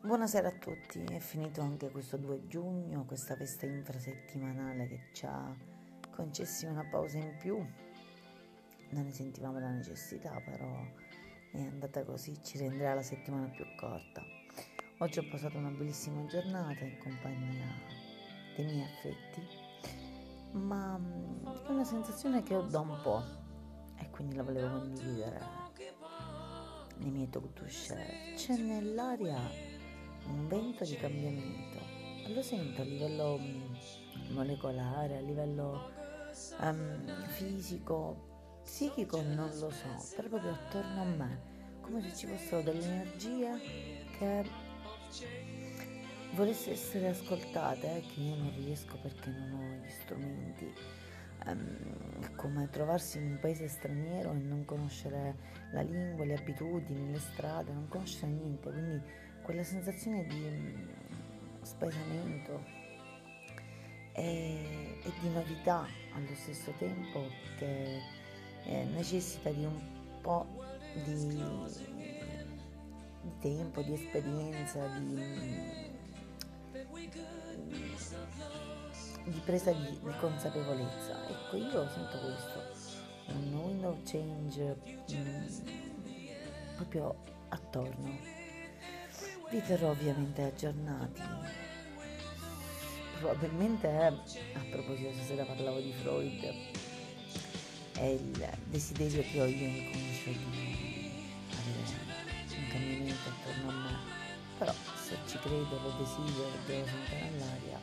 Buonasera a tutti, è finito anche questo 2 giugno, questa festa infrasettimanale che ci ha concessi una pausa in più. Non ne sentivamo la necessità, però è andata così, ci renderà la settimana più corta. Oggi ho passato una bellissima giornata in compagnia dei miei affetti, ma mm, è una sensazione che ho da un po' e quindi la volevo condividere nei miei talk to share. C'è nell'aria un vento di cambiamento. Lo sento a livello mm, molecolare, a livello um, fisico, psichico non lo so, però proprio attorno a me, come se ci fossero delle energie che volesse essere ascoltate, eh, che io non riesco perché non ho gli strumenti. Um, come trovarsi in un paese straniero e non conoscere la lingua, le abitudini, le strade, non conoscere niente, quindi quella sensazione di mm, spaesamento e, e, di novità allo stesso tempo che eh, necessita di un po' di, tempo, di esperienza, di, di presa di, di, consapevolezza. Ecco, io sento questo, un window change mh, mm, proprio attorno vi terrò ovviamente aggiornati. Probabilmente a proposito stasera parlavo di Freud, è il desiderio che ho io inconscio di avere un camminamento attorno a me. Però se ci credo, lo desidero devo sentire all'aria,